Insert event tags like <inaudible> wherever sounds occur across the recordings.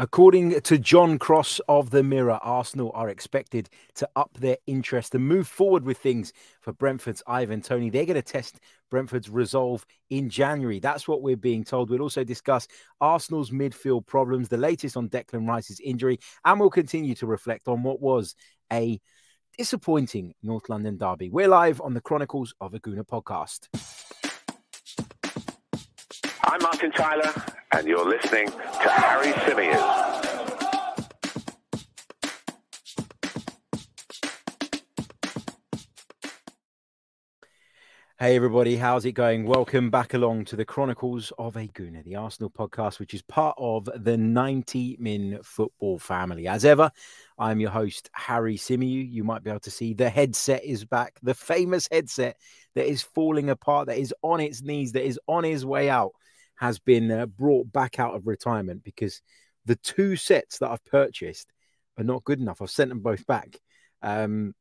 According to John Cross of the Mirror, Arsenal are expected to up their interest and move forward with things for Brentford's Ivan Toney. They're going to test Brentford's resolve in January. That's what we're being told. We'll also discuss Arsenal's midfield problems, the latest on Declan Rice's injury, and we'll continue to reflect on what was a disappointing North London derby. We're live on the Chronicles of a Gooner podcast. I'm Martin Tyler, and you're listening to Harry Symeou. Hey everybody, how's it going? Welcome back along to the Chronicles of a Gooner, the Arsenal podcast, which is part of the 90 Min Football family. As ever, I'm your host, Harry Symeou. You might be able to see the headset is back, the famous headset that is falling apart, that is on its knees, that is on his way out, has been uh, brought back out of retirement because the two sets that I've purchased are not good enough. I've sent them both back. Um,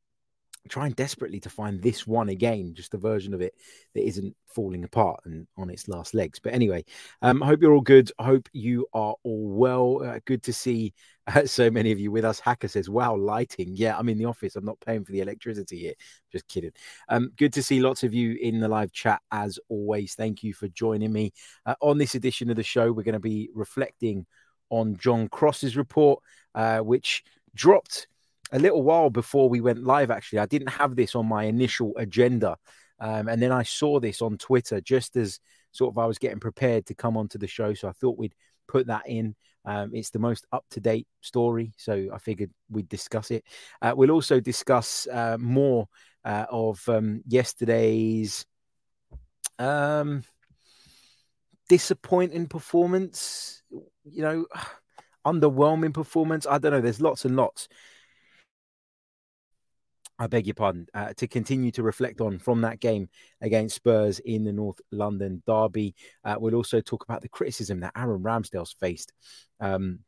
trying desperately to find this one again, just a version of it that isn't falling apart and on its last legs. But anyway, um, I hope you're all good. I hope you are all well. Uh, good to see uh, so many of you with us. Hacker says, "Wow, lighting! Yeah, I'm in the office. I'm not paying for the electricity here. Just kidding." Um, good to see lots of you in the live chat as always. Thank you for joining me uh, on this edition of the show. We're going to be reflecting on John Cross's report, uh, which dropped a little while before we went live, actually. I didn't have this on my initial agenda. Um, and then I saw this on Twitter just as sort of I was getting prepared to come onto the show. So I thought we'd put that in. Um, it's the most up to date story. So I figured we'd discuss it. Uh, we'll also discuss uh, more uh, of um, yesterday's um, disappointing performance, you know, <sighs> underwhelming performance. I don't know. There's lots and lots I beg your pardon, uh, to continue to reflect on from that game against Spurs in the North London derby. Uh, we'll also talk about the criticism that Aaron Ramsdale's faced um,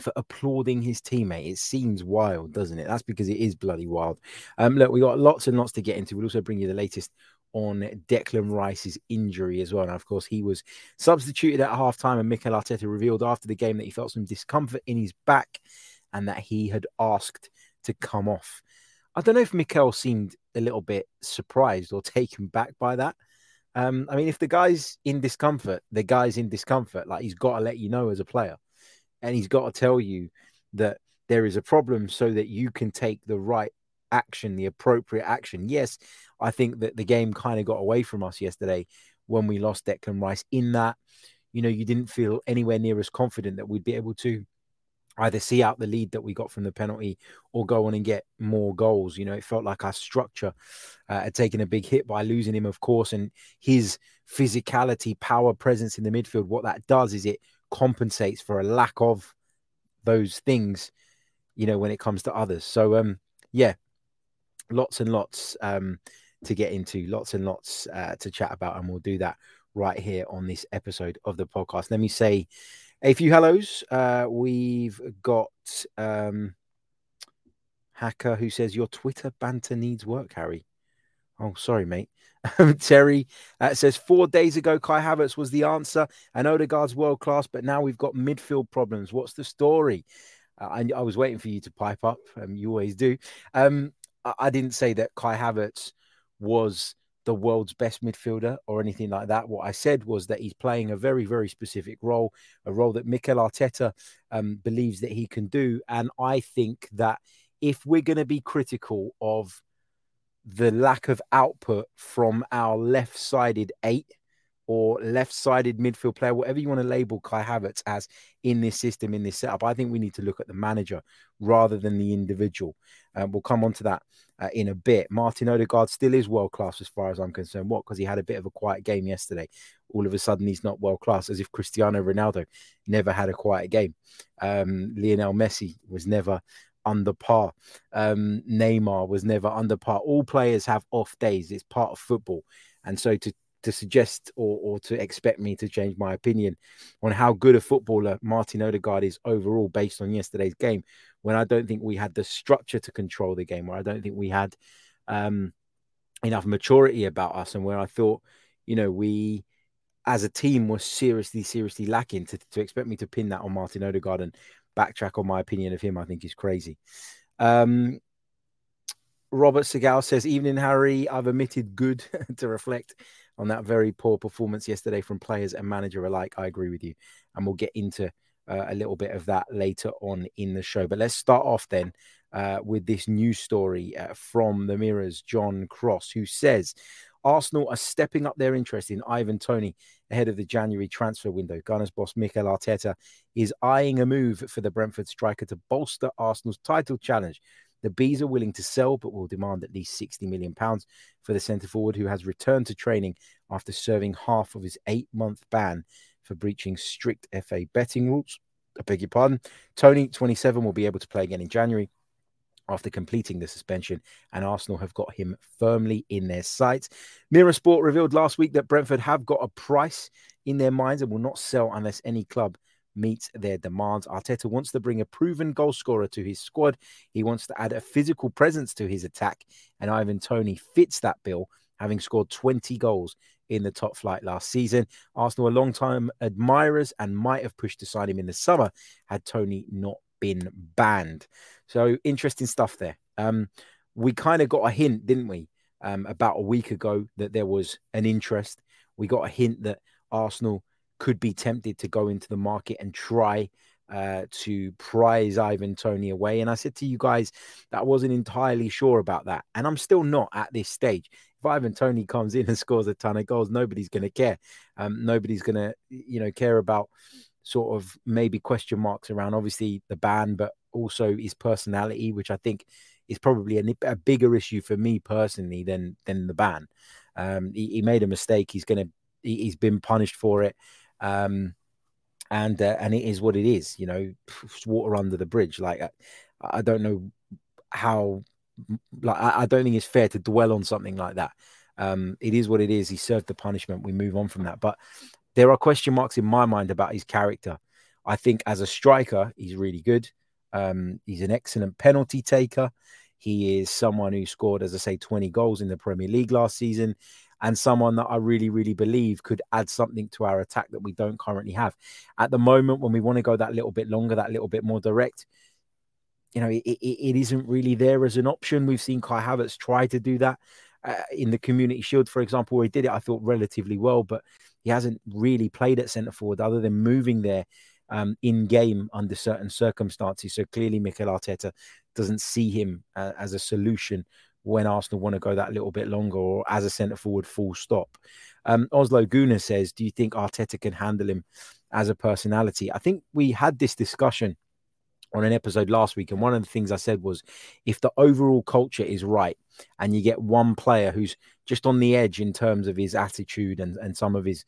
for applauding his teammate. It seems wild, doesn't it? That's because it is bloody wild. Um, look, we got lots and lots to get into. We'll also bring you the latest on Declan Rice's injury as well. And of course, he was substituted at halftime, and Mikel Arteta revealed after the game that he felt some discomfort in his back and that he had asked to come off. I don't know if Mikel seemed a little bit surprised or <laughs> taken back by that. Um, I mean, if the guy's in discomfort, the guy's in discomfort. Like he's got to let you know as a player, and he's got to tell you that there is a problem so that you can take the right action, the appropriate action. Yes, I think that the game kind of got away from us yesterday when we lost Declan Rice. In that, you know, you didn't feel anywhere near as confident that we'd be able to either see out the lead that we got from the penalty or go on and get more goals. You know, it felt like our structure uh, had taken a big hit by losing him, of course, and his physicality, power, presence in the midfield. What that does is it compensates for a lack of those things, you know, when it comes to others. So, um, yeah, lots and lots um, to get into, lots and lots uh, to chat about, and we'll do that right here on this episode of the podcast. Let me say a few hellos. Uh, we've got um, Hacker who says, Your Twitter banter needs work, Harry. Oh, sorry, mate. <laughs> Terry uh, says, Four days ago, Kai Havertz was the answer, and Odegaard's world class, but now we've got midfield problems. What's the story? Uh, I, I, was waiting for you to pipe up. Um, you always do. Um, I, I didn't say that Kai Havertz was the world's best midfielder or anything like that. What I said was that he's playing a very, very specific role, a role that Mikel Arteta um, believes that he can do. And I think that if we're going to be critical of the lack of output from our left sided eight, or left-sided midfield player, whatever you want to label Kai Havertz as in this system, in this setup. I think we need to look at the manager rather than the individual. Um, we'll come on to that uh, in a bit. Martin Odegaard still is world class as far as I'm concerned. What? Because he had a bit of a quiet game yesterday. All of a sudden, he's not world class, as if Cristiano Ronaldo never had a quiet game. Um, Lionel Messi was never under par. Um, Neymar was never under par. All players have off days. It's part of football. And so to to suggest or, or to expect me to change my opinion on how good a footballer Martin Odegaard is overall based on yesterday's game, when I don't think we had the structure to control the game, where I don't think we had um, enough maturity about us, and where I thought, you know, we as a team was seriously, seriously lacking. To, to expect me to pin that on Martin Odegaard and backtrack on my opinion of him, I think is crazy. Um, Robert Segal says, Evening, Harry. I've omitted good <laughs> to reflect on that very poor performance yesterday from players and manager alike. I agree with you. And we'll get into uh, a little bit of that later on in the show. But let's start off then uh, with this news story uh, from the Mirror's John Cross, who says Arsenal are stepping up their interest in Ivan Toney ahead of the January transfer window. Gunners boss Mikel Arteta is eyeing a move for the Brentford striker to bolster Arsenal's title challenge. The Bees are willing to sell, but will demand at least £60 million for the centre forward, who has returned to training after serving half of his eight month ban for breaching strict FA betting rules. I beg your pardon. Toney, 27, will be able to play again in January after completing the suspension, and Arsenal have got him firmly in their sights. Mirror Sport revealed last week that Brentford have got a price in their minds and will not sell unless any club meets their demands. Arteta wants to bring a proven goal scorer to his squad. He wants to add a physical presence to his attack, and Ivan Toney fits that bill, having scored 20 goals in the top flight last season. Arsenal are long-time admirers and might have pushed to sign him in the summer had Toney not been banned. So interesting stuff there. Um, we kind of got a hint, didn't we, um, about a week ago that there was an interest. We got a hint that Arsenal could be tempted to go into the market and try uh, to prize Ivan Toney away. And I said to you guys that I wasn't entirely sure about that. And I'm still not at this stage. If Ivan Toney comes in and <laughs> scores a ton of goals, nobody's going to care. Um, nobody's going to, you know, care about sort of maybe question marks around obviously the ban, but also his personality, which I think is probably a, a bigger issue for me personally than than the ban. Um, he, he, made a mistake. He's going to. He, has been punished for it. Um, and uh, and it is what it is. You know, <sighs> water under the bridge. Like I, I don't know how. Like I, I, don't think it's fair to dwell on something like that. Um, it is what it is. He served the punishment. We move on from that. But there are question marks in my mind about his character. I think as a striker, he's really good. Um, he's an excellent penalty taker. He is someone who scored, as I say, 20 goals in the Premier League last season and someone that I really, really believe could add something to our attack that we don't currently have. At the moment, when we want to go that little bit longer, that little bit more direct, you know, it, it, it isn't really there as an option. We've seen Kai Havertz try to do that uh, in the Community Shield, for example, where he did it, I thought, relatively well, but he hasn't really played at centre forward other than moving there um, in game under certain circumstances. So clearly, Mikel Arteta doesn't see him uh, as a solution when Arsenal want to go that little bit longer or as a centre forward, full stop. Um, Oslo Guna says, Do you think Arteta can handle him as a personality? I think we had this discussion on an episode last week. And one of the things I said was if the overall culture is right and you get one player who's just on the edge in terms of his attitude and, and some of his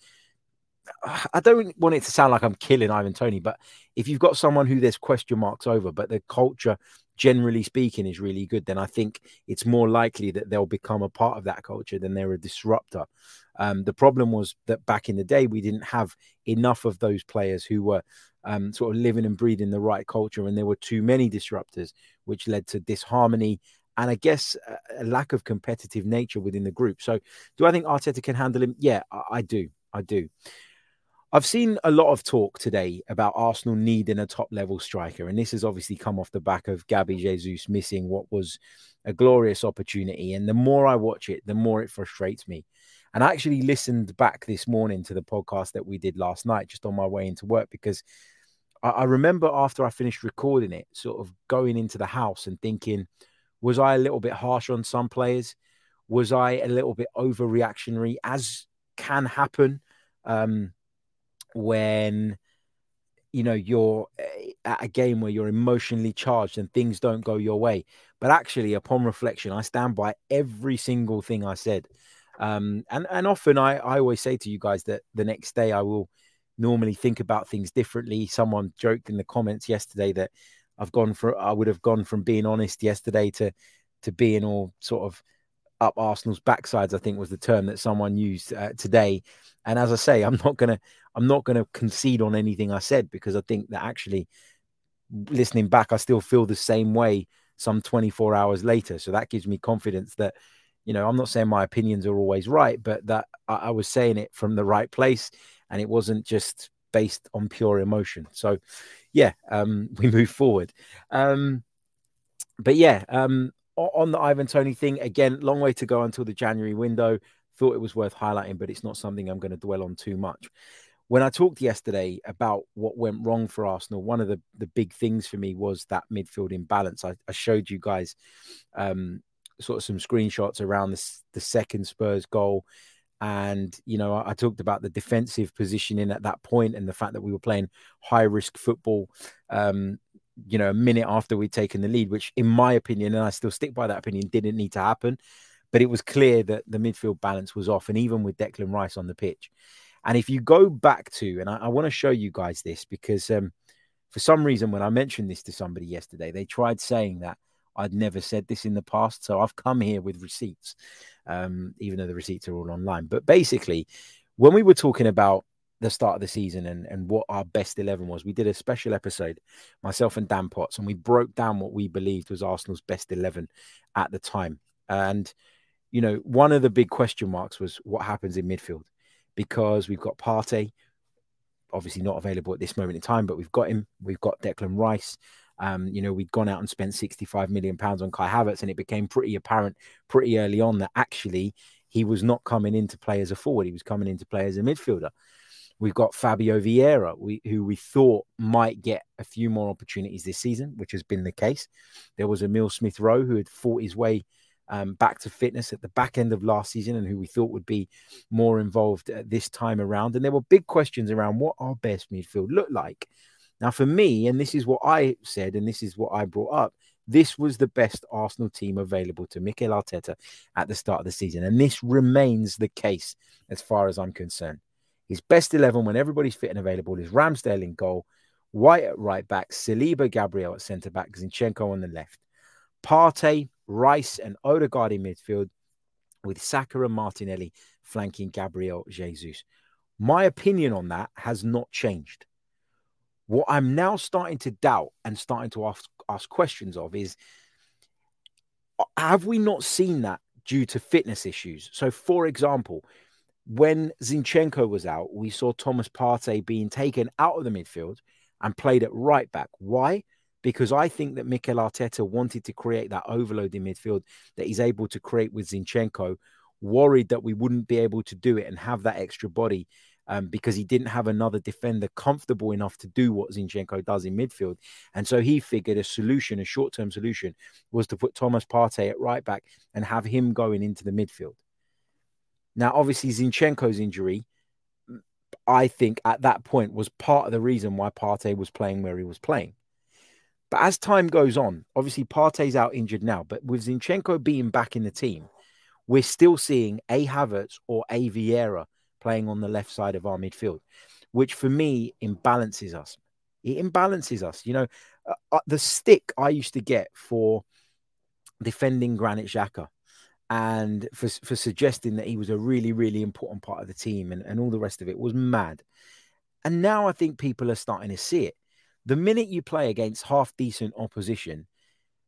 I don't want it to sound like I'm killing Ivan Toney, but if you've got someone who there's question marks over, but the culture generally speaking, is really good, then I think it's more likely that they'll become a part of that culture than they're a disruptor. Um, the problem was that back in the day, we didn't have enough of those players who were um, sort of living and breathing the right culture, and there were too many disruptors, which led to disharmony and I guess a lack of competitive nature within the group. So, do I think Arteta can handle him? Yeah, I, I do. I do. I've seen a lot of talk today about Arsenal needing a top level striker, and this has obviously come off the back of Gabby Jesus missing what was a glorious opportunity. And the more I watch it, the more it frustrates me. And I actually listened back this morning to the podcast that we did last night, just on my way into work, because I, I remember after I finished recording it, sort of going into the house and thinking, was I a little bit harsh on some players? Was I a little bit overreactionary, as can happen? Um, when you know you're eh, at a game where you're emotionally charged and things don't go your way. But actually upon reflection i stand by every single thing i said. Um, and and often I, I always say to you guys that the next day i will normally think about things differently. Someone joked in the comments yesterday that i've gone for i would have gone from being honest yesterday to to being all sort of up arsenal's backsides i think was the term that someone used uh, today. And as I say, I'm not gonna I'm not gonna concede on anything I said because I think that actually listening back, I still feel the same way some 24 hours later. So that gives me confidence that you know, I'm not saying my opinions are always right, but that I, I was saying it from the right place and it wasn't just based on pure emotion. So, yeah, um, <laughs> we move forward. Um, but yeah, um, on the Ivan Toney thing, again, long way to go until the January window. Thought it was worth highlighting, but it's not something I'm going to dwell on too much. When I talked yesterday about what went wrong for Arsenal, one of the, the big things for me was that midfield imbalance. I, I showed you guys um, sort of some screenshots around the, the second Spurs goal. And, you know, I, I, talked about the defensive positioning at that point and the fact that we were playing high risk football, um, you know, a minute after we'd taken the lead, which, in my opinion, and I still stick by that opinion, didn't need to happen. But it was clear that the midfield balance was off. And even with Declan Rice on the pitch. And if you go back to, and I, I want to show you guys this because um, for some reason, when I mentioned this to somebody yesterday, they tried saying that I'd never said this in the past. So I've come here with receipts, um, even though the receipts are all online. But basically, when we were talking about the start of the season and, and what our best 11 was, we did a special episode, myself and Dan Potts, and we broke down what we believed was Arsenal's best 11 at the time. And, you know, one of the big question marks was what happens in midfield because we've got Partey, obviously not available at this moment in time, but we've got him. We've got Declan Rice. Um, you know, we'd gone out and spent 65 million pounds on Kai Havertz, and it became pretty apparent pretty early on that actually he was not coming in to play as a forward, he was coming in to play as a midfielder. We've got Fabio Vieira, we, who we thought might get a few more opportunities this season, which has been the case. There was Emil Smith Rowe who had fought his way um, back to fitness at the back end of last season and who we thought would be more involved this time around. And there were big questions around what our best midfield looked like. Now, for me, and this is what I said, and this is what I brought up, this was the best Arsenal team available to Mikel Arteta at the start of the season. And this remains the case as far as I'm concerned. His best 11 when everybody's fit and available is Ramsdale in goal, White at right back, Saliba Gabriel at centre back, Zinchenko on the left, Partey, Rice, and Odegaard in midfield, with Saka and Martinelli flanking Gabriel Jesus. My opinion on that has not changed. What I'm now starting to doubt and starting to ask, ask questions of is have we not seen that due to fitness issues? So, for example, when Zinchenko was out, we saw Thomas Partey being taken out of the midfield and played at right back. Why? Because I think that Mikel Arteta wanted to create that overload in midfield that he's able to create with Zinchenko, worried that we wouldn't be able to do it and have that extra body um, because he didn't have another defender comfortable enough to do what Zinchenko does in midfield. And so he figured a solution, a short term solution, was to put Thomas Partey at right back and have him going into the midfield. Now, obviously, Zinchenko's injury, I think at that point was part of the reason why Partey was playing where he was playing. But as time goes on, obviously Partey's out injured now, but with Zinchenko being back in the team, we're still seeing a Havertz or a Vieira playing on the left side of our midfield, which for me imbalances us. It imbalances us. You know, uh, uh, the stick I used to get for defending Granit Xhaka and for, for suggesting that he was a really, really important part of the team and, and all the rest of it was mad. And now I think people are starting to see it. The minute you play against half decent opposition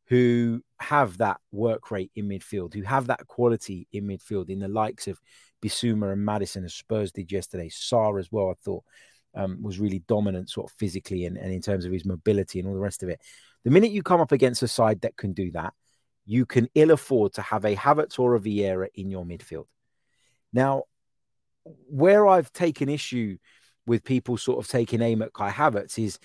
who have that work rate in midfield, who have that quality in midfield, in the likes of Bissouma and Maddison, as Spurs did yesterday. Sarr as well, I thought, um, was really dominant, sort of physically and, and in terms of his mobility and all the rest of it. The minute you come up against a side that can do that, you can ill afford to have a Havertz or a Vieira in your midfield. Now, where I've taken issue with people sort of taking aim at Kai Havertz is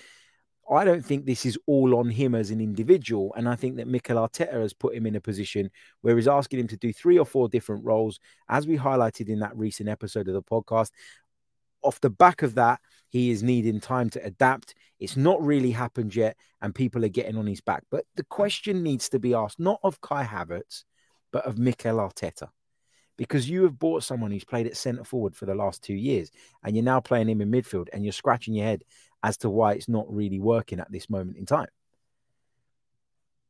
I don't think this is all on him as an individual. And I think that Mikel Arteta has put him in a position where he's asking him to do three or four different roles, as we highlighted in that recent episode of the podcast. Off the back of that, he is needing time to adapt. It's not really happened yet, and people are getting on his back. But the question needs to be asked not of Kai Havertz, but of Mikel Arteta because you have bought someone who's played at centre forward for the last two years and you're now playing him in midfield and you're scratching your head as to why it's not really working at this moment in time.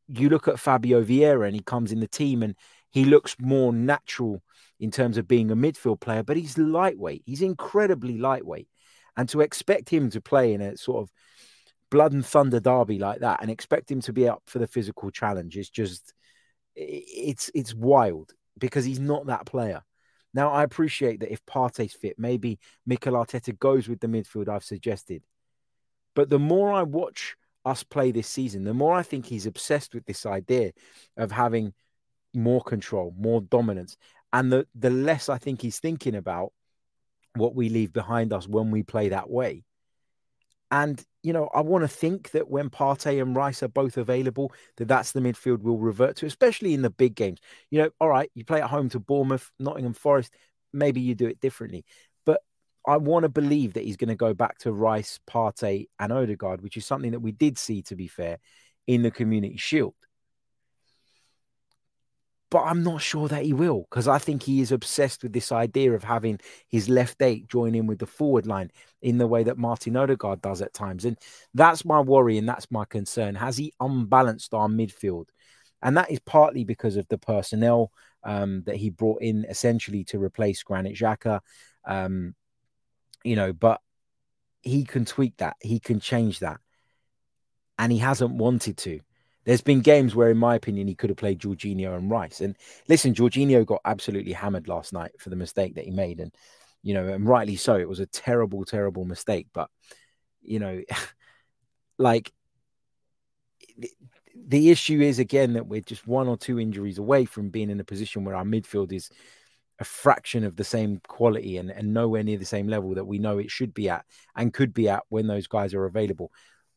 You look at Fabio Vieira and he comes in the team and he looks more natural in terms of being a midfield player, but he's lightweight. He's incredibly lightweight. And to expect him to play in a sort of blood and thunder derby like that and expect him to be up for the physical challenge is just it's it's wild because he's not that player. Now, I appreciate that if Partey's fit, maybe Mikel Arteta goes with the midfield I've suggested. But the more I watch us play this season, the more I think he's obsessed with this idea of having more control, more dominance. And the, the less I think he's thinking about what we leave behind us when we play that way. And, you know, I want to think that when Partey and Rice are both available, that that's the midfield we'll revert to, especially in the big games. You know, all right, you play at home to Bournemouth, Nottingham Forest, maybe you do it differently. I want to believe that he's going to go back to Rice, Partey, and Odegaard, which is something that we did see, to be fair, in the Community Shield but I'm not sure that he will because I think he is obsessed with this idea of having his left eight join in with the forward line in the way that Martin Odegaard does at times. And that's my worry and that's my concern. Has he unbalanced our midfield? And that is partly because of the personnel um, that he brought in essentially to replace Granit Xhaka. Um, you know, but he can tweak that, he can change that. And he hasn't wanted to. There's been games where, in my opinion, he could have played Jorginho and Rice. And listen, Jorginho got absolutely hammered last night for the mistake that he made. And, you know, and rightly so. It was a terrible, terrible mistake. But, you know, <laughs> like the issue is, again, that we're just one or two injuries away from being in a position where our midfield is a fraction of the same quality and, and nowhere near the same level that we know it should be at and could be at when those guys are available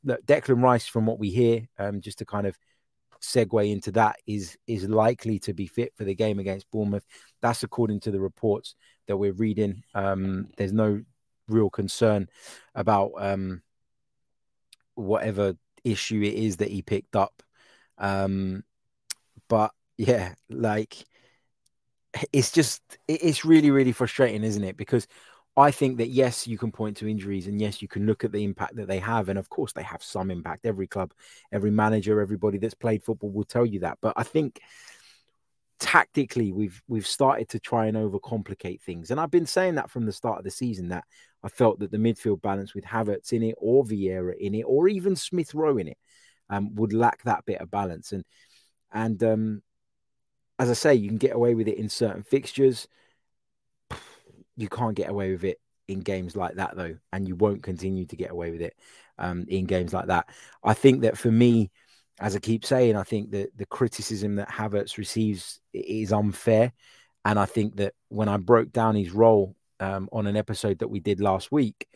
look, Declan Rice, from what we hear, um, just to kind of segue into that, is is likely to be fit for the game against Bournemouth. That's according to the reports that we're reading. Um, there's no real concern about um, whatever issue it is that he picked up. Um, but yeah, like it's just it's really really frustrating, isn't it? Because I think that yes, you can point to injuries, and yes, you can look at the impact that they have, and of course, they have some impact. Every club, every manager, everybody that's played football will tell you that. But I think tactically, we've we've started to try and overcomplicate things, and I've been saying that from the start of the season that I felt that the midfield balance with Havertz in it, or Vieira in it, or even Smith Rowe in it, um, would lack that bit of balance. And and um, as I say, you can get away with it in certain fixtures you can't get away with it in games like that though, and you won't continue to get away with it um, in games like that. I think that for me, as I keep saying, I think that the criticism that Havertz receives is unfair, and I think that when I broke down his role um, on an episode that we did last week,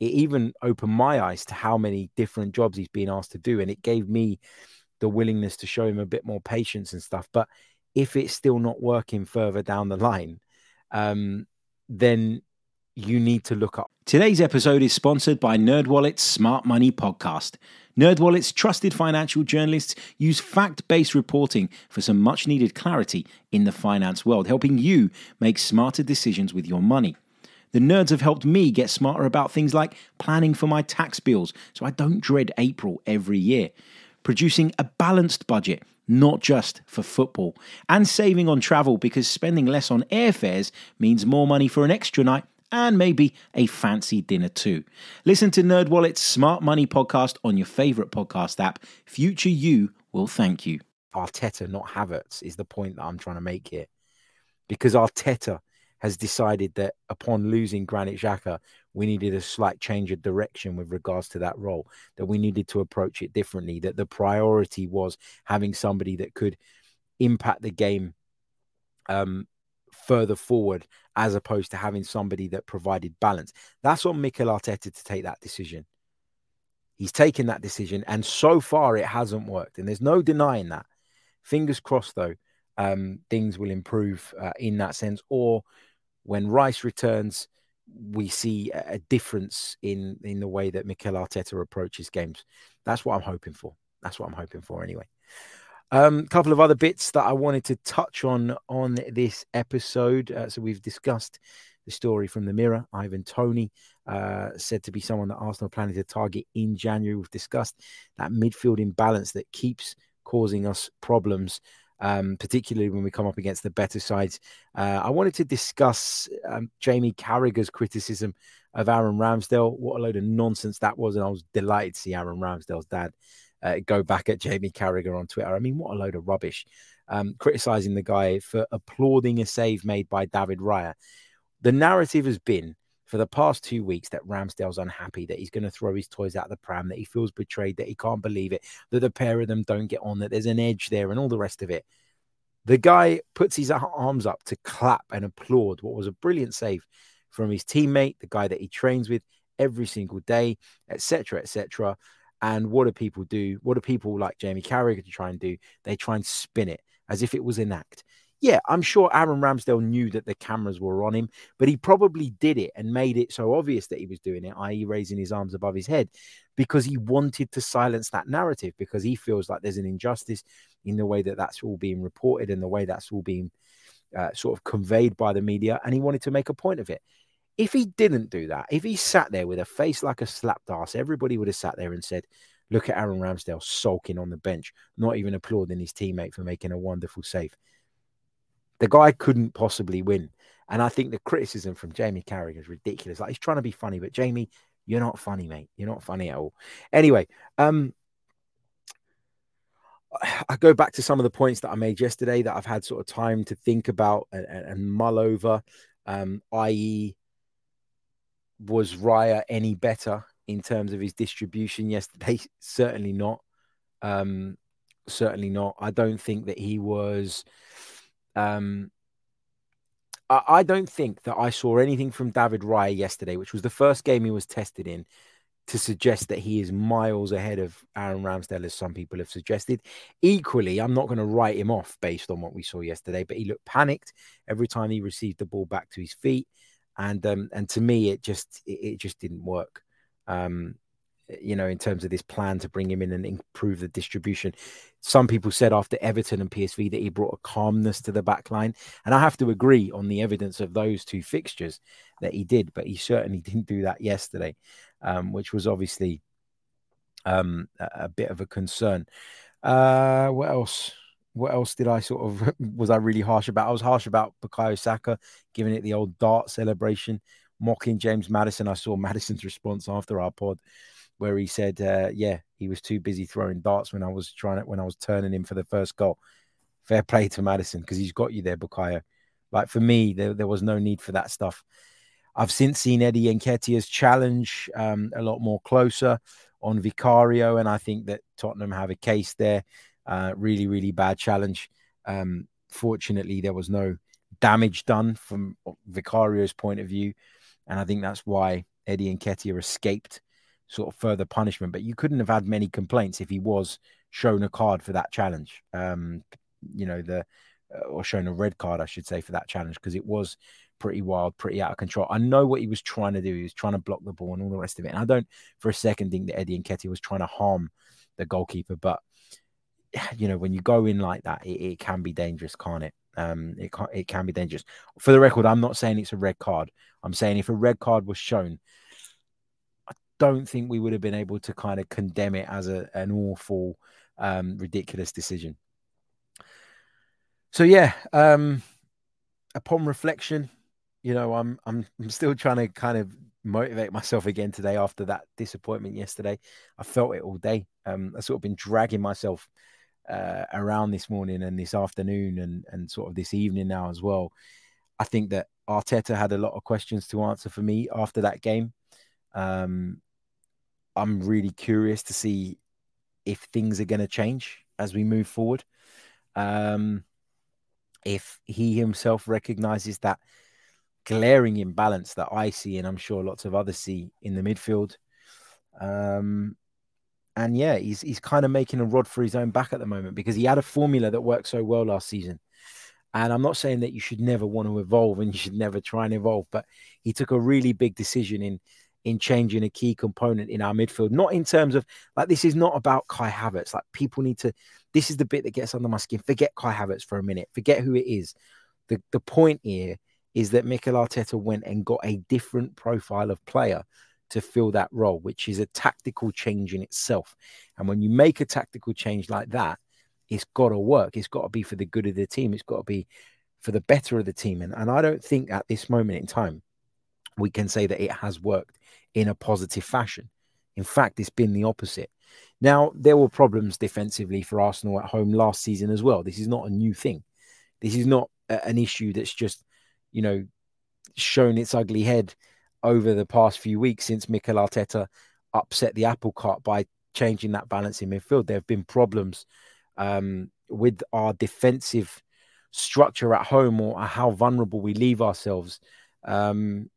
it even opened my eyes to how many different jobs he's been asked to do, and it gave me the willingness to show him a bit more patience and stuff. But if it's still not working further down the line, um, then you need to look up. Today's episode is sponsored by NerdWallet's Smart Money Podcast. NerdWallet's trusted financial journalists use fact-based reporting for some much-needed clarity in the finance world, helping you make smarter decisions with your money. The nerds have helped me get smarter about things like planning for my tax bills so I don't dread April every year, producing a balanced budget not just for football, and saving on travel because spending less on airfares means more money for an extra night and maybe a fancy dinner too. Listen to NerdWallet's Smart Money podcast on your favorite podcast app. Future you will thank you. Arteta, not Havertz, is the point that I'm trying to make here. Because Arteta has decided that upon losing Granit Xhaka, we needed a slight change of direction with regards to that role, that we needed to approach it differently, that the priority was having somebody that could impact the game um, further forward as opposed to having somebody that provided balance. That's on Mikel Arteta to take that decision. He's taken that decision, and so far it hasn't worked, and there's no denying that. Fingers crossed, though, um, things will improve uh, in that sense, or when Rice returns, we see a difference in in the way that Mikel Arteta approaches games. That's what I'm hoping for. That's what I'm hoping for anyway. A um, couple of other bits that I wanted to touch on on this episode. Uh, so we've discussed the story from the Mirror. Ivan Toney uh, said to be someone that Arsenal planning to target in January. We've discussed that midfield imbalance that keeps causing us problems um, particularly when we come up against the better sides. Uh, I wanted to discuss um, Jamie Carragher's criticism of Aaron Ramsdale. What a load of nonsense that was. And I was delighted to see Aaron Ramsdale's dad uh, go back at Jamie Carragher on Twitter. I mean, what a load of rubbish. um, criticizing the guy for applauding a save made by David Raya. The narrative has been for the past two weeks that Ramsdale's unhappy, that he's going to throw his toys out of the pram, that he feels betrayed, that he can't believe it, that the pair of them don't get on, that there's an edge there, and all the rest of it. The guy puts his arms up to clap and applaud what was a brilliant save from his teammate, the guy that he trains with every single day, etc., etc. And what do people do? What do people like Jamie Carragher try and do? They try and spin it as if it was an act. Yeah, I'm sure Aaron Ramsdale knew that the cameras were on him, but he probably did it and made it so obvious that he was doing it, i.e., raising his arms above his head, because he wanted to silence that narrative, because he feels like there's an injustice in the way that that's all being reported and the way that's all being uh, sort of conveyed by the media, and he wanted to make a point of it. If he didn't do that, if he sat there with a face like a slapped ass, everybody would have sat there and said, Look at Aaron Ramsdale sulking on the bench, not even applauding his teammate for making a wonderful save. The guy couldn't possibly win. And I think the criticism from Jamie Carragher is ridiculous. Like he's trying to be funny, but Jamie, you're not funny, mate. You're not funny at all. Anyway, um, I go back to some of the points that I made yesterday that I've had sort of time to think about and, and, and mull over, um, i.e., was Raya any better in terms of his distribution yesterday? <laughs> Certainly not. Um, certainly not. I don't think that he was. Um, I, I don't think that I saw anything from David Raya yesterday, which was the first game he was tested in, to suggest that he is miles ahead of Aaron Ramsdale, as some people have suggested. Equally, I'm not going to write him off based on what we saw yesterday, but he looked panicked every time he received the ball back to his feet and um, and to me, it just it, it just didn't work. Um, you know, in terms of this plan to bring him in and improve the distribution. Some people said after Everton and PSV that he brought a calmness to the back line. And I have to agree on the evidence of those two fixtures that he did, but he certainly <laughs> didn't do that yesterday, um, which was obviously um, a, bit of a concern. Uh, what else? what else did I sort of <laughs> was I really harsh about? I was harsh about Bukayo Saka giving it the old dart celebration, mocking James Maddison. I saw <laughs> Maddison's response after our pod, where he said, uh, "Yeah, he was too busy throwing darts when I was trying it when I was turning him for the first goal." Fair play to Maddison because he's got you there, Bukayo. Like for me, there, there was no need for that stuff. I've since seen Eddie Nketiah's challenge um, a lot more closer on Vicario, and I think that Tottenham have a case there. Uh, really, really bad challenge. Um, fortunately, there was no damage done from Vicario's point of view. And I think that's why Eddie Nketiah escaped sort of further punishment. But you couldn't have had many complaints if he was shown a card for that challenge. Um, you know, the uh, or shown a red card, I should say, for that challenge because it was pretty wild, pretty out of control. I know what he was trying to do. He was trying to block the ball and all the rest of it. And I don't for a second think that Eddie Nketiah was trying to harm the goalkeeper, but <sighs> you know, when you go in like that, it, it can be dangerous, can't it? Um, it can it can be dangerous. For the record, I'm not saying it's a red card. I'm saying if a red card was shown, don't think we would have been able to kind of condemn it as a, an awful, um, ridiculous decision. So yeah, um, upon reflection, you know, I'm I'm I'm still trying to kind of motivate myself again today after that disappointment yesterday. I felt it all day. Um, I sort of been dragging myself uh, around this morning and this afternoon and and sort of this evening now as well. I think that Arteta had a lot of questions to answer for me after that game. Um, I'm really curious to see if things are going to change as we move forward. Um, if he himself recognizes that glaring imbalance that I see, and I'm sure lots of others see in the midfield. Um, and yeah, he's he's kind of making a rod for his own back at the moment because he had a formula that worked so well last season. And I'm not saying that you should never want to evolve and you should never try and evolve, but he took a really big decision in in changing a key component in our midfield. Not in terms of like this is not about Kai Havertz. Like people need to. This is the bit that gets under my skin. Forget Kai Havertz for a minute. Forget who it is. The the point here is that Mikel Arteta went and got a different profile of player to fill that role, which is a tactical change in itself. And when you make a tactical change like that, it's got to work. It's got to be for the good of the team. It's got to be for the better of the team. And, and I don't think at this moment in time, we can say that it has worked in a positive fashion. In fact, it's been the opposite. Now, there were problems defensively for Arsenal at home last season as well. This is not a new thing. This is not a, an issue that's just, you know, shown its ugly head over the past few weeks since Mikel Arteta upset the apple cart by changing that balance in midfield. There have been problems um, with our defensive structure at home or how vulnerable we leave ourselves. Um,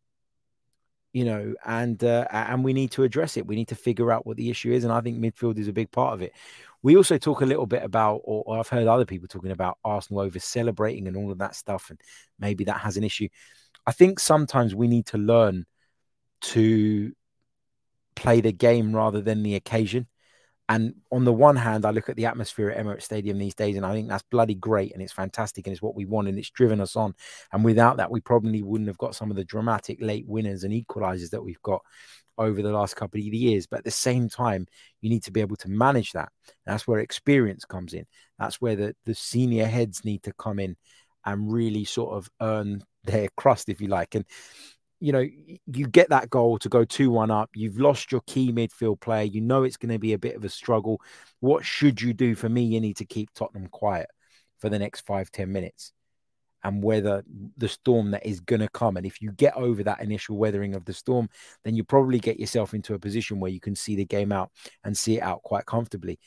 you know, and uh, and we need to address it. We need to figure out what the issue is, and I think midfield is a big part of it. We also talk a little bit about, or, or I've heard other people talking about Arsenal over celebrating and all of that stuff, and maybe that has an issue. I think sometimes we need to learn to play the game rather than the occasion. And on the one hand, I look at the atmosphere at Emirates Stadium these days, and I think that's bloody great and it's fantastic and it's what we want and it's driven us on. And without that, we probably wouldn't have got some of the dramatic late winners and equalizers that we've got over the last couple of years. But at the same time, you need to be able to manage that. And that's where experience comes in. That's where the, the senior heads need to come in and really sort of earn their <laughs> crust, if you like. And you know, you get that goal to go 2 1 up. You've lost your key midfield player. You know it's going to be a bit of a struggle. What should you do? For me, you need to keep Tottenham quiet for the next five ten minutes and weather the storm that is going to come. And if you get over that initial weathering of the storm, then you probably get yourself into a position where you can see the game out and see it out quite comfortably.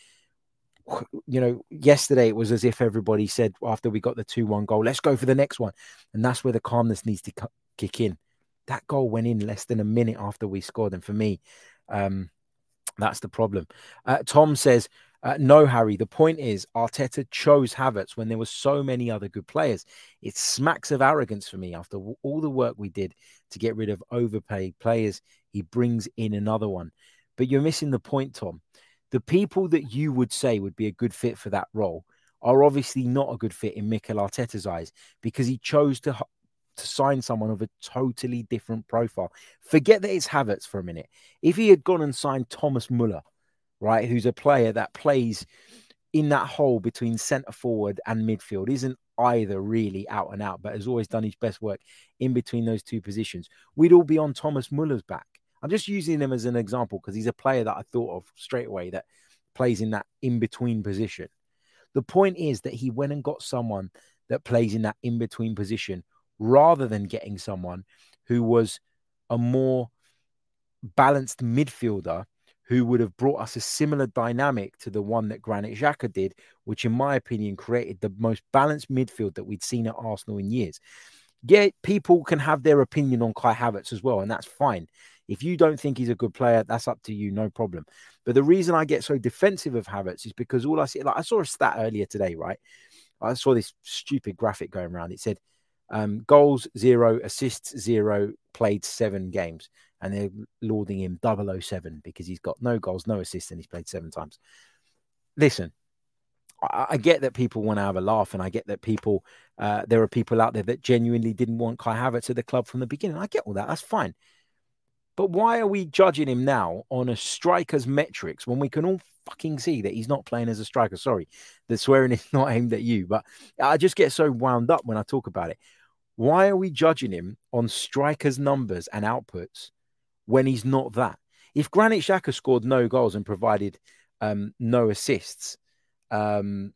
<sighs> You know, yesterday it was as if everybody said after we got the 2 1 goal, let's go for the next one. And that's where the calmness needs to kick in that goal went in less than a minute after we scored. And for me, um, that's the problem. Uh, Tom says, uh, no, Harry. The point is, Arteta chose Havertz when there were so many other good players. It smacks of arrogance for me after all the work we did to get rid of overpaid players. He brings in another one. But you're missing the point, Tom. The people that you would say would be a good fit for that role are obviously not a good fit in Mikel Arteta's eyes because he chose to to sign someone of a totally different profile. Forget that it's Havertz for a minute. If he had gone and signed Thomas Muller, right, who's a player that plays in that hole between centre forward and midfield, isn't either really out and out, but has always done his best work in between those two positions, we'd all be on Thomas Muller's back. I'm just using him as an example because he's a player that I thought of straight away that plays in that in between position. The point is that he went and got someone that plays in that in between position rather than getting someone who was a more balanced midfielder who would have brought us a similar dynamic to the one that Granit Xhaka did, which, in my opinion, created the most balanced midfield that we'd seen at Arsenal in years. Yeah, people can have their opinion on Kai Havertz as well, and that's fine. If you don't think he's a good player, that's up to you, no problem. But the reason I get so defensive of Havertz is because all I see, like I saw a stat earlier today, right? I saw this stupid graphic going around. It said um, goals zero, assists zero, played seven games, and they're lauding him 007 because he's got no goals, no assists, and he's played seven times. Listen, I, I get that people want to have a laugh, and I get that people, uh, there are people out there that genuinely didn't want Kai Havertz at the club from the beginning. I get all that. That's fine. But why are we judging him now on a striker's metrics when we can all fucking see that he's not playing as a striker? Sorry, the swearing is <laughs> not aimed at you, but I just get so wound up when I talk about it. Why are we judging him on strikers' numbers and outputs when he's not that? If Granit Xhaka scored no goals and provided um, no assists um,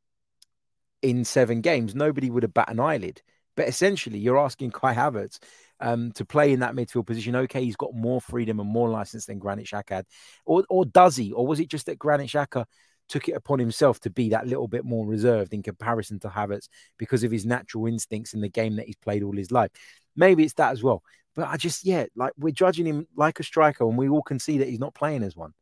in seven games, nobody would have bat an eyelid. But essentially, you're asking Kai Havertz um, to play in that midfield position. Okay, he's got more freedom and more license than Granit Xhaka had, or or does he? Or was it just that Granit Xhaka took it upon himself to be that little bit more reserved in comparison to Havertz because of his natural instincts in the game that he's played all his life. Maybe it's that as well. But I just, yeah, like we're judging him like a striker, and we all can see that he's not playing as one.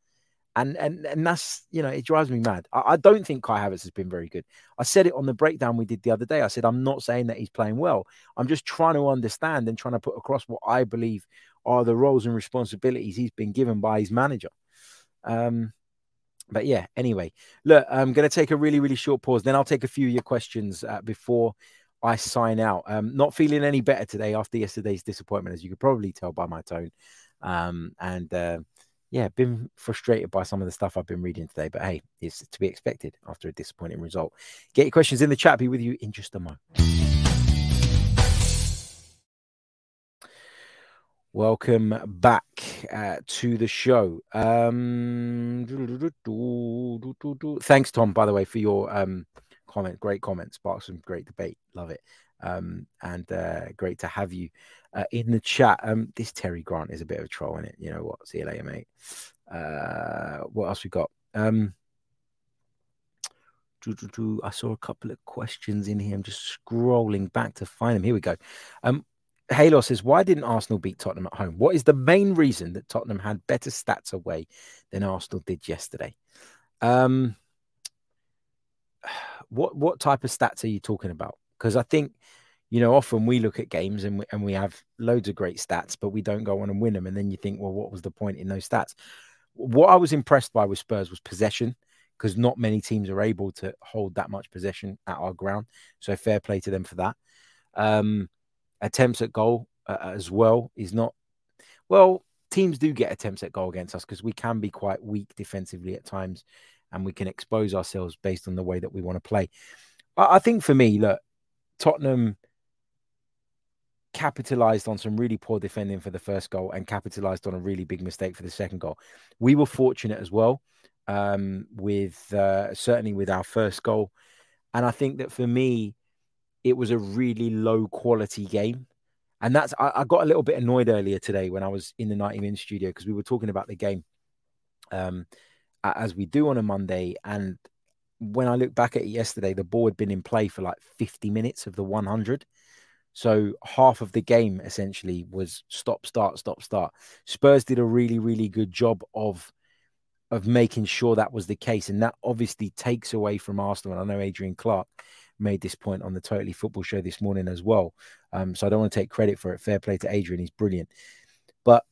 And and and that's you know, it drives me mad. I, I don't think Kai Havertz has been very good. I said it on the breakdown we did the other day. I said I'm not saying that he's playing well. I'm just trying to understand and trying to put across what I believe are the roles and responsibilities he's been given by his manager. Um, but yeah, anyway, look, I'm going to take a really, really short pause. Then I'll take a few of your questions uh, before I sign out. Um, not feeling any better today after yesterday's disappointment, as you could probably tell by my tone. Um, and uh, yeah, been frustrated by some of the stuff I've been reading today. But hey, it's to be expected after a disappointing result. Get your questions in the chat. Be with you in just a moment. Welcome back uh, to the show. Um, thanks, Tom, by the way, for your um, comment. Great comment. Sparks some great debate. Love it. Um, and uh, great to have you uh, in the chat. Um, this Terry Grant is a bit of a troll in it. You know what? See you later, mate. Uh, what else we got? Um, I saw a couple of questions in here. I'm just scrolling back to find them. Here we go. Um, Halo says, why didn't Arsenal beat Tottenham at home? What is the main reason that Tottenham had better stats away than Arsenal did yesterday? Um, <sighs> what what type of stats are you talking about? Because I think, you know, often we look at games and we, and we have loads of great stats, but we don't go on and win them. And then you think, well, what was the point in those stats? What I was impressed by with Spurs was possession, because not many teams are able to hold that much possession at our ground. So fair play to them for that. Um, attempts at goal uh, as well is not well. Teams do get attempts at goal against us because we can be quite weak defensively at times, and we can expose ourselves based on the way that we want to play. I, I think for me, look, Tottenham capitalized on some really poor defending for the first goal and capitalized on a really big mistake for the second goal. We were fortunate as well um, with uh, certainly with our first goal, and I think that for me, it was a really low quality game. And that's I, I, got a little bit annoyed earlier today when I was in the 90 minute studio because we were talking about the game um, as we do on a Monday. And when I look back at it yesterday, the ball had been in play for like 50 minutes of the 100. So half of the game essentially was stop, start, stop, start. Spurs did a really, really good job of of making sure that was the case, and that obviously takes away from Arsenal. And I know Adrian Clarke made this point on the Totally Football show this morning as well. Um, so I don't want to take credit for it. Fair play to Adrian, he's brilliant. But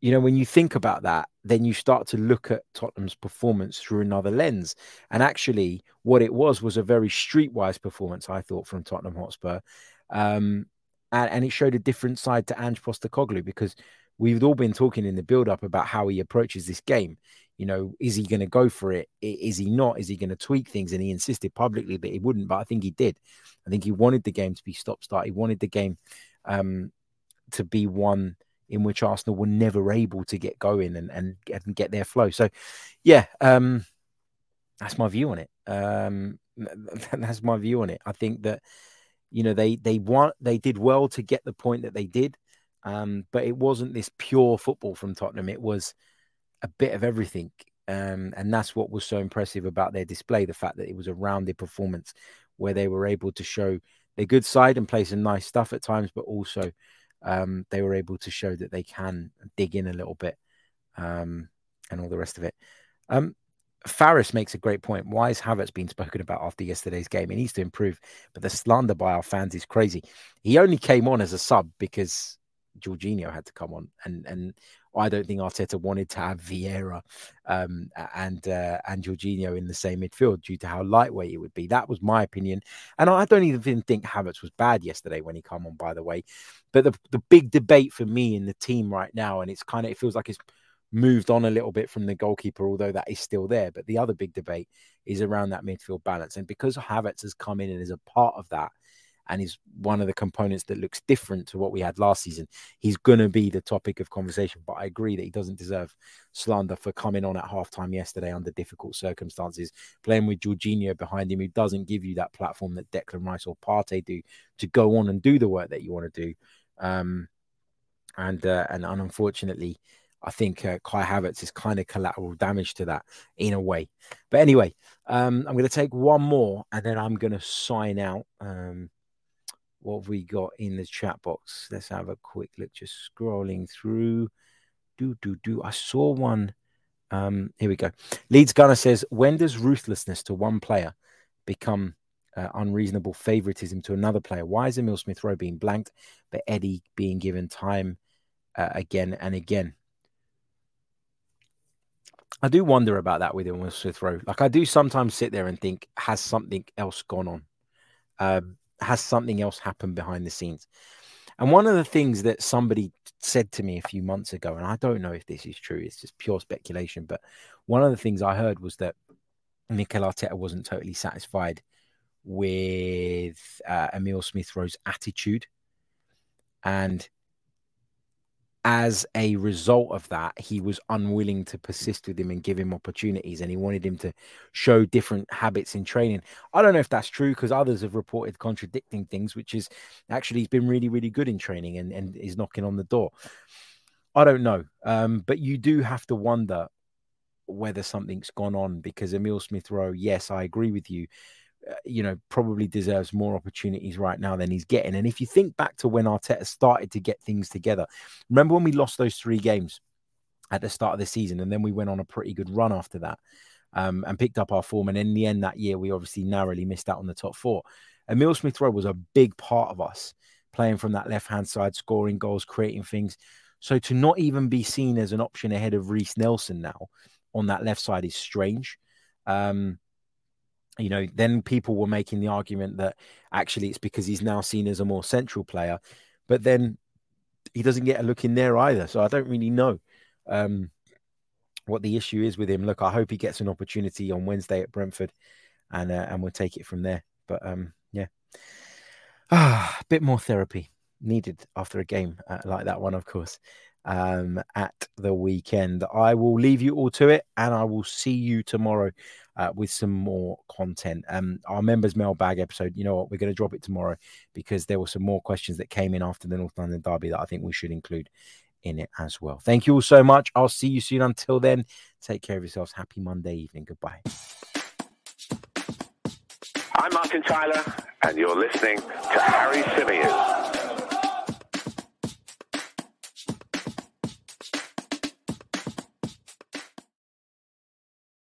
you know, when you think about that, then you start to look at Tottenham's performance through another lens. And actually, what it was was a very streetwise performance, I thought, from Tottenham Hotspur. Um, and, and, it showed a different side to Ange Postecoglou because we've all been talking in the build up about how he approaches this game. You know, is he going to go for it? Is he not? Is he going to tweak things? And he insisted publicly that he wouldn't, but I think he did. I think he wanted the game to be stop start. He wanted the game um, to be one in which Arsenal were never able to get going and, and, and get their flow. So, yeah, um, that's my view on it. Um, <laughs> that's my view on it. I think that you know they they want they did well to get the point that they did, um, but it wasn't this pure football from Tottenham. It was a bit of everything. Um, and that's what was so impressive about their display the fact that it was a rounded performance where they were able to show their good side and play some nice stuff at times, but also um, they were able to show that they can dig in a little bit um, and all the rest of it. Um, Faris makes a great point. Why is Havertz been spoken about after yesterday's game? He needs to improve, but the slander by our fans is crazy. He only came on as a sub because Jorginho had to come on, and and I don't think Arteta wanted to have Vieira um, and uh, and Jorginho in the same midfield due to how lightweight it would be. That was my opinion, and I don't even think Havertz was bad yesterday when he came on. By the way, but the the big debate for me in the team right now, and it's kind of it feels like it's moved on a little bit from the goalkeeper, although that is still there. But the other big debate is around that midfield balance, and because Havertz has come in and is a part of that and is one of the components that looks different to what we had last season. He's going to be the topic of conversation, but I agree that he doesn't deserve slander for coming on at halftime yesterday under difficult circumstances, playing with Jorginho behind him, who doesn't give you that platform that Declan Rice or Partey do to go on and do the work that you want to do. Um, and uh, and unfortunately, I think uh, Kai Havertz is kind of collateral damage to that in a way. But anyway, um, I'm going to take one more and then I'm going to sign out. Um, what have we got in the chat box? Let's have a quick look. Just scrolling through. Do do do. I saw one. Um, here we go. Leeds Gunner says, when does ruthlessness to one player become uh, unreasonable favoritism to another player? Why is Emil Smith Rowe being blanked, but Eddie being given time uh, again and again? I do wonder about that with Emil Smith Rowe. Like I do sometimes sit there and think, has something else gone on? Um, has something else happened behind the scenes? And one of the things that somebody said to me a few months ago, and I don't know if this is true, it's just pure speculation, but one of the things I heard was that Mikel Arteta wasn't totally satisfied with uh, Emil Smith Rowe's attitude. And as a result of that, he was unwilling to persist with him and give him opportunities, and he wanted him to show different habits in training. I don't know if that's true because others have reported contradicting things, which is actually he's been really, really good in training and, and is knocking on the door. I don't know, um, but you do have to wonder whether something's gone on because Emil Smith Rowe, yes, I agree with you. Uh, you know, probably deserves more opportunities right now than he's getting. And if you think back to when Arteta started to get things together, remember when we lost those three games at the start of the season, and then we went on a pretty good run after that um, and picked up our form. And in the end, that year, we obviously narrowly missed out on the top four. Emil Smith Rowe was a big part of us playing from that left hand side, scoring goals, creating things. So to not even be seen as an option ahead of Reiss Nelson now on that left side is strange. Um, you know, then people were making the argument that actually it's because he's now seen as a more central player, but then he doesn't get a look in there either. So I don't really know um, what the issue is with him. Look, I hope he gets an opportunity on Wednesday at Brentford, and uh, and we'll take it from there. But um, yeah, ah, <sighs> a bit more therapy needed after a game uh, like that one, of course um, at the weekend. I will leave you all to it and I will see you tomorrow uh, with some more content. Um, our members mailbag episode, you know what, we're going to drop it tomorrow because there were some more questions that came in after the North London Derby that I think we should include in it as well. Thank you all so much. I'll see you soon. Until then, take care of yourselves. Happy Monday evening. Goodbye. I'm Martin Tyler, and you're listening to Harry Symeou.